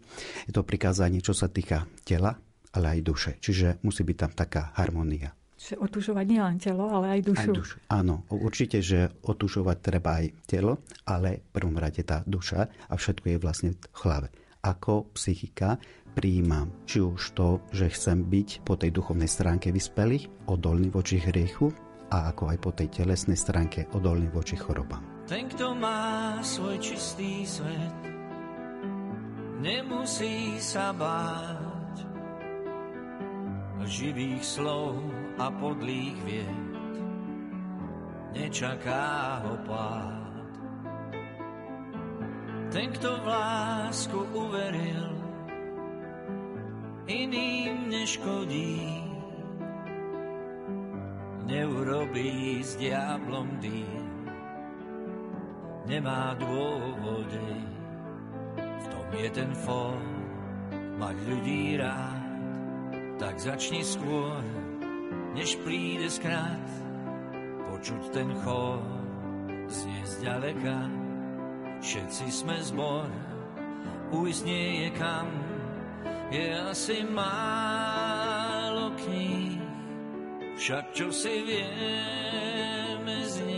je to prikázanie, čo sa týka tela, ale aj duše. Čiže musí byť tam taká harmonia. Čiže otužovať nielen telo, ale aj dušu. Aj dušu. Áno, určite, že otužovať treba aj telo, ale v prvom rade tá duša a všetko je vlastne v hlave. Ako psychika prijímam či už to, že chcem byť po tej duchovnej stránke vyspelý, odolný voči hriechu, a ako aj po tej telesnej stránke odolný voči chorobám. Ten, kto má svoj čistý svet, nemusí sa báť živých slov a podlých vied. Nečaká ho pád. Ten, kto v lásku uveril, iným neškodí neurobí s diablom dým. Nemá dôvody, v tom je ten fór, mať ľudí rád. Tak začni skôr, než príde skrát, počuť ten chor, znie zďaleka. Všetci sme zbor, ujsť nie je kam, je asi málo kníh však čo si vieme z.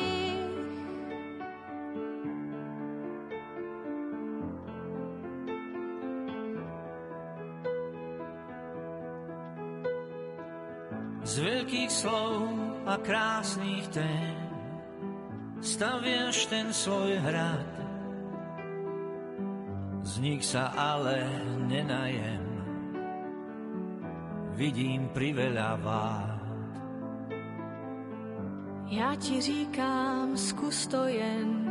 Z veľkých slov a krásnych tém staviaš ten svoj hrad. Z nich sa ale nenajem, vidím priveľa vád. Já ti říkám, zkus to jen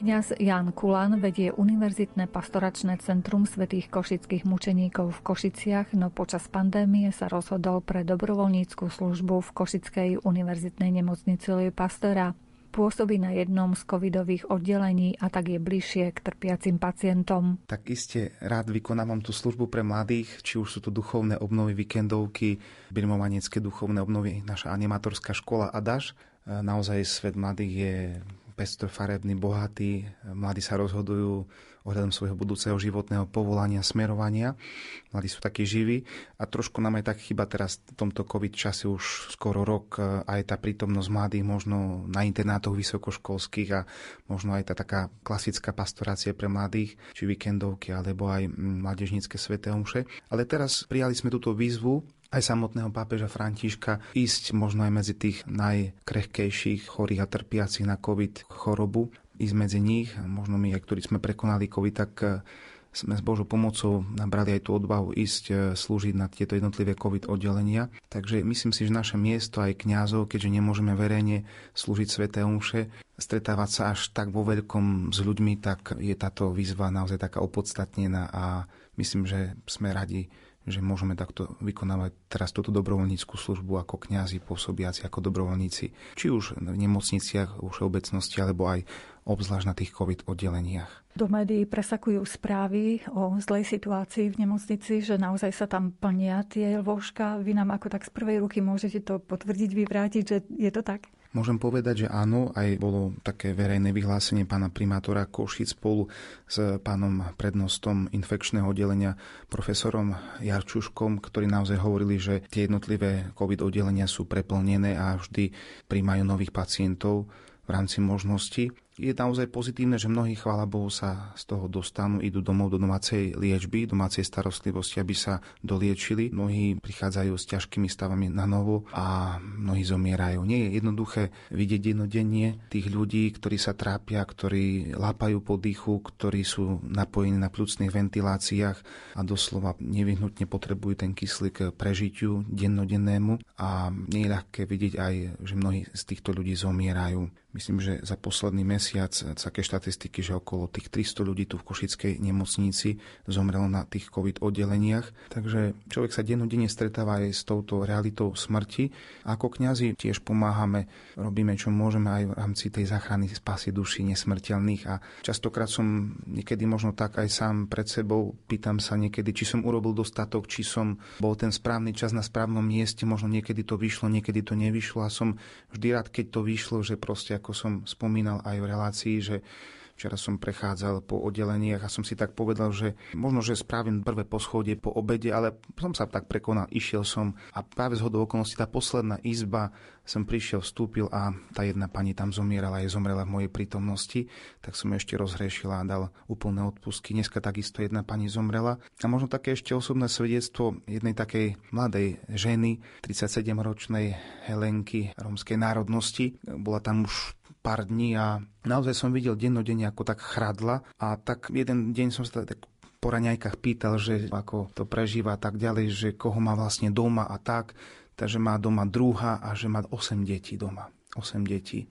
Kňaz Jan Kulan vedie Univerzitné pastoračné centrum svätých košických mučeníkov v Košiciach, no počas pandémie sa rozhodol pre dobrovoľníckú službu v Košickej univerzitnej nemocnici Louis Pastora. Pôsobí na jednom z covidových oddelení a tak je bližšie k trpiacim pacientom. Tak iste rád vykonávam tú službu pre mladých, či už sú to duchovné obnovy, víkendovky, birmovanecké duchovné obnovy, naša animatorská škola Adaš. Naozaj svet mladých je pestrofarební, bohatí, mladí sa rozhodujú ohľadom svojho budúceho životného povolania, smerovania. Mladí sú takí živí a trošku nám aj tak chyba teraz v tomto COVID čase už skoro rok aj tá prítomnosť mladých možno na internátoch vysokoškolských a možno aj tá taká klasická pastorácia pre mladých, či víkendovky alebo aj mladežnícke sveté omše. Ale teraz prijali sme túto výzvu aj samotného pápeža Františka ísť možno aj medzi tých najkrehkejších chorých a trpiacich na COVID chorobu, ísť medzi nich. Možno my, ktorí sme prekonali COVID, tak eh, sme s Božou pomocou nabrali aj tú odvahu ísť eh, slúžiť na tieto jednotlivé COVID oddelenia. Takže myslím si, že naše miesto aj kňazov, keďže nemôžeme verejne slúžiť sveté omše, stretávať sa až tak vo veľkom s ľuďmi, tak je táto výzva naozaj taká opodstatnená a myslím, že sme radi, že môžeme takto vykonávať teraz túto dobrovoľníckú službu ako kňazi pôsobiaci ako dobrovoľníci, či už v nemocniciach, v všeobecnosti, alebo aj obzvlášť na tých COVID oddeleniach. Do médií presakujú správy o zlej situácii v nemocnici, že naozaj sa tam plnia tie lôžka. Vy nám ako tak z prvej ruky môžete to potvrdiť, vyvrátiť, že je to tak? Môžem povedať, že áno, aj bolo také verejné vyhlásenie pána primátora Košic spolu s pánom prednostom infekčného oddelenia profesorom Jarčuškom, ktorí naozaj hovorili, že tie jednotlivé COVID oddelenia sú preplnené a vždy príjmajú nových pacientov v rámci možností. Je naozaj pozitívne, že mnohí, chvála Bohu, sa z toho dostanú, idú domov do domácej liečby, domácej starostlivosti, aby sa doliečili. Mnohí prichádzajú s ťažkými stavami na novo a mnohí zomierajú. Nie je jednoduché vidieť jednodenne tých ľudí, ktorí sa trápia, ktorí lápajú po dýchu, ktorí sú napojení na plúcnych ventiláciách a doslova nevyhnutne potrebujú ten kyslík prežitiu dennodennému a nie je ľahké vidieť aj, že mnohí z týchto ľudí zomierajú. Myslím, že za posledný mesiac také štatistiky, že okolo tých 300 ľudí tu v Košickej nemocnici zomrelo na tých COVID oddeleniach. Takže človek sa dennodenne stretáva aj s touto realitou smrti. Ako kňazi tiež pomáhame, robíme čo môžeme aj v rámci tej záchrany spasy duší nesmrteľných a častokrát som niekedy možno tak aj sám pred sebou, pýtam sa niekedy, či som urobil dostatok, či som bol ten správny čas na správnom mieste, možno niekedy to vyšlo, niekedy to nevyšlo a som vždy rád, keď to vyšlo, že proste ako som spomínal aj v relácii, že Včera som prechádzal po oddeleniach a som si tak povedal, že možno, že spravím prvé poschodie po obede, ale som sa tak prekonal, išiel som a práve z hodou okolností tá posledná izba som prišiel, vstúpil a tá jedna pani tam zomierala, aj zomrela v mojej prítomnosti, tak som ešte rozhrešila a dal úplné odpustky. Dneska takisto jedna pani zomrela. A možno také ešte osobné svedectvo jednej takej mladej ženy, 37-ročnej Helenky rómskej národnosti. Bola tam už pár dní a naozaj som videl dennodenne, ako tak chradla a tak jeden deň som sa tak po raňajkách pýtal, že ako to prežíva tak ďalej, že koho má vlastne doma a tak, takže má doma druha a že má 8 detí doma. 8 detí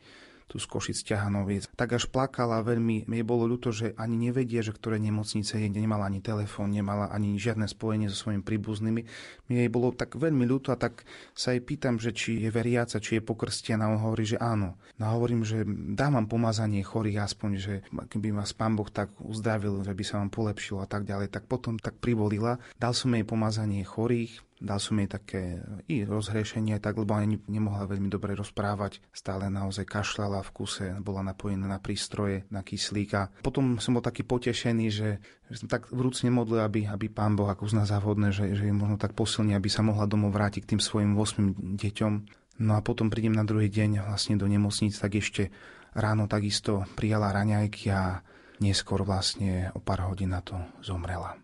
tu z Košic Ťahanoviec. Tak až plakala veľmi, mi bolo ľúto, že ani nevedia, že ktoré nemocnice je, nemala ani telefón, nemala ani žiadne spojenie so svojimi príbuznými. Mi jej bolo tak veľmi ľúto a tak sa jej pýtam, že či je veriaca, či je pokrstená. On hovorí, že áno. No a hovorím, že dám vám pomazanie chorých aspoň, že keby vás pán Boh tak uzdravil, že by sa vám polepšilo a tak ďalej. Tak potom tak privolila. Dal som jej pomazanie chorých, Dal som jej také i rozhrešenie, tak, lebo ani nemohla veľmi dobre rozprávať. Stále naozaj kašľala v kuse, bola napojená na prístroje, na kyslíka. Potom som bol taký potešený, že, že som tak vrúcne modlil, aby, aby pán Boh ako uzná závodné, že, že možno tak posilný, aby sa mohla domov vrátiť k tým svojim 8 deťom. No a potom prídem na druhý deň vlastne do nemocnic, tak ešte ráno takisto prijala raňajky a neskôr vlastne o pár hodín na to zomrela.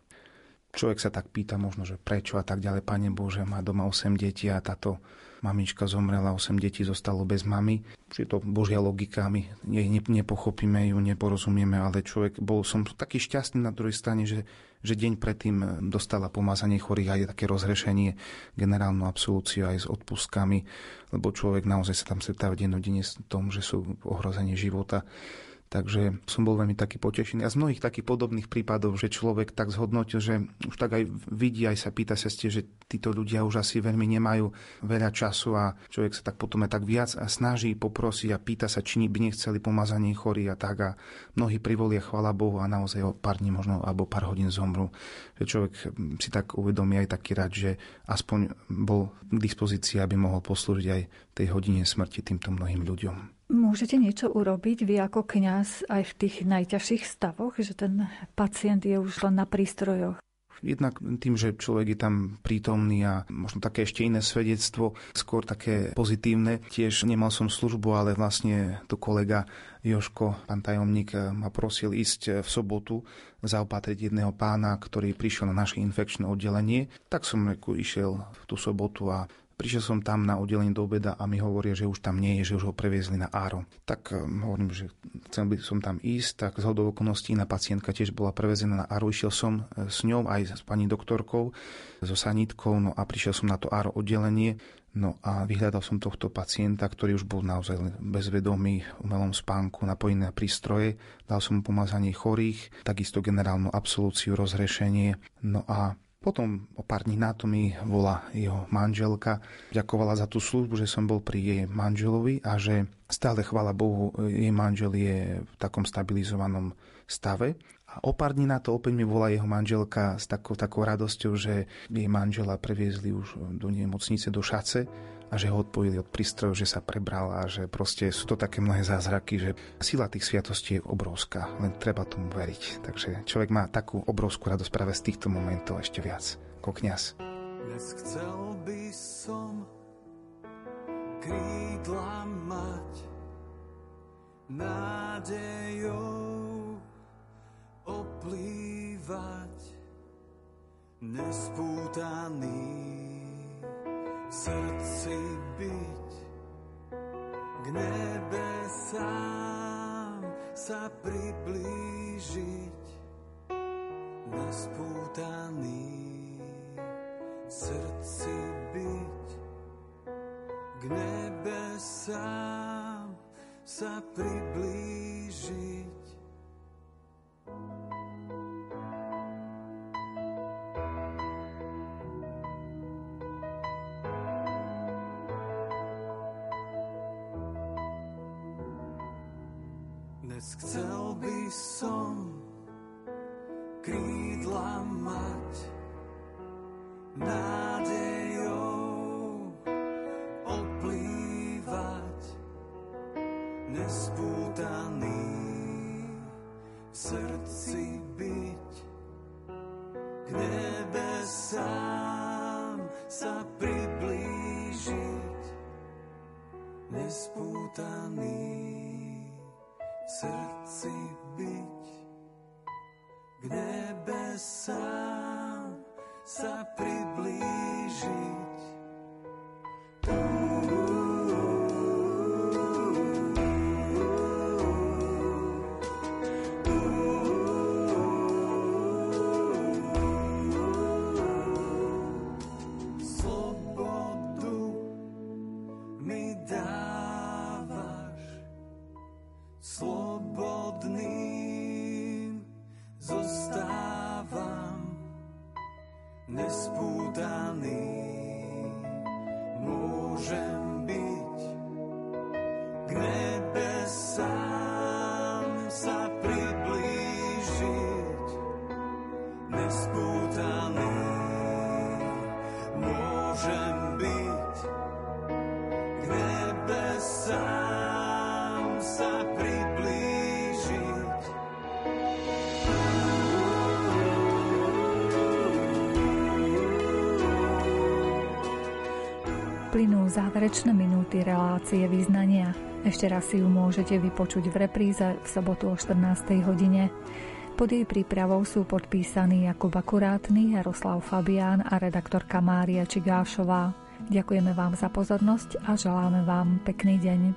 Človek sa tak pýta možno, že prečo a tak ďalej. Pane Bože, má doma 8 detí a táto mamička zomrela, 8 detí zostalo bez mamy. Je to Božia logika, my ne, nepochopíme ju, neporozumieme, ale človek, bol som taký šťastný na druhej strane, že, že deň predtým dostala pomazanie chorých aj také rozrešenie, generálnu absolúciu aj s odpustkami, lebo človek naozaj sa tam stretáva dennodenne s tom, že sú ohrozenie života. Takže som bol veľmi taký potešený. A z mnohých takých podobných prípadov, že človek tak zhodnotil, že už tak aj vidí, aj sa pýta sa ste, že títo ľudia už asi veľmi nemajú veľa času a človek sa tak potom aj tak viac a snaží poprosiť a pýta sa, či by nechceli pomazanie chorí a tak a mnohí privolia, chvala Bohu a naozaj o pár dní možno alebo pár hodín zomru. Že človek si tak uvedomí aj taký rád, že aspoň bol k dispozícii, aby mohol poslúžiť aj tej hodine smrti týmto mnohým ľuďom. Môžete niečo urobiť vy ako kňaz aj v tých najťažších stavoch, že ten pacient je už len na prístrojoch? Jednak tým, že človek je tam prítomný a možno také ešte iné svedectvo, skôr také pozitívne. Tiež nemal som službu, ale vlastne tu kolega Joško, pán tajomník, ma prosil ísť v sobotu zaopatriť jedného pána, ktorý prišiel na naše infekčné oddelenie. Tak som išiel v tú sobotu a Prišiel som tam na oddelenie do obeda a mi hovoria, že už tam nie je, že už ho previezli na Áro. Tak um, hovorím, že chcel by som tam ísť, tak z hodou okolností na pacientka tiež bola prevezená na Áro. Išiel som e, s ňou aj s pani doktorkou, so sanitkou, no a prišiel som na to Áro oddelenie. No a vyhľadal som tohto pacienta, ktorý už bol naozaj bezvedomý, umelom spánku, napojený na prístroje. Dal som mu pomazanie chorých, takisto generálnu absolúciu, rozhrešenie. No a potom o pár dní na to mi volá jeho manželka. Ďakovala za tú službu, že som bol pri jej manželovi a že stále, chvála Bohu, jej manžel je v takom stabilizovanom stave. A o pár dní na to opäť mi volá jeho manželka s takou, takou radosťou, že jej manžela previezli už do nemocnice do Šace a že ho odpojili od prístrojov, že sa prebral a že proste sú to také mnohé zázraky, že sila tých sviatostí je obrovská, len treba tomu veriť. Takže človek má takú obrovskú radosť práve z týchto momentov ešte viac, ako kniaz. Dnes chcel by som krídla mať nádejou oplývať nespútaný srdci byť k nebe sám sa priblížiť na spútaný srdci byť k nebe sám sa priblížiť nespútaný. uplynú záverečné minúty relácie význania. Ešte raz si ju môžete vypočuť v repríze v sobotu o 14. hodine. Pod jej prípravou sú podpísaní Jakub Akurátny, Jaroslav Fabián a redaktorka Mária Čigášová. Ďakujeme vám za pozornosť a želáme vám pekný deň.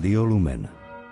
Rádio Lumen.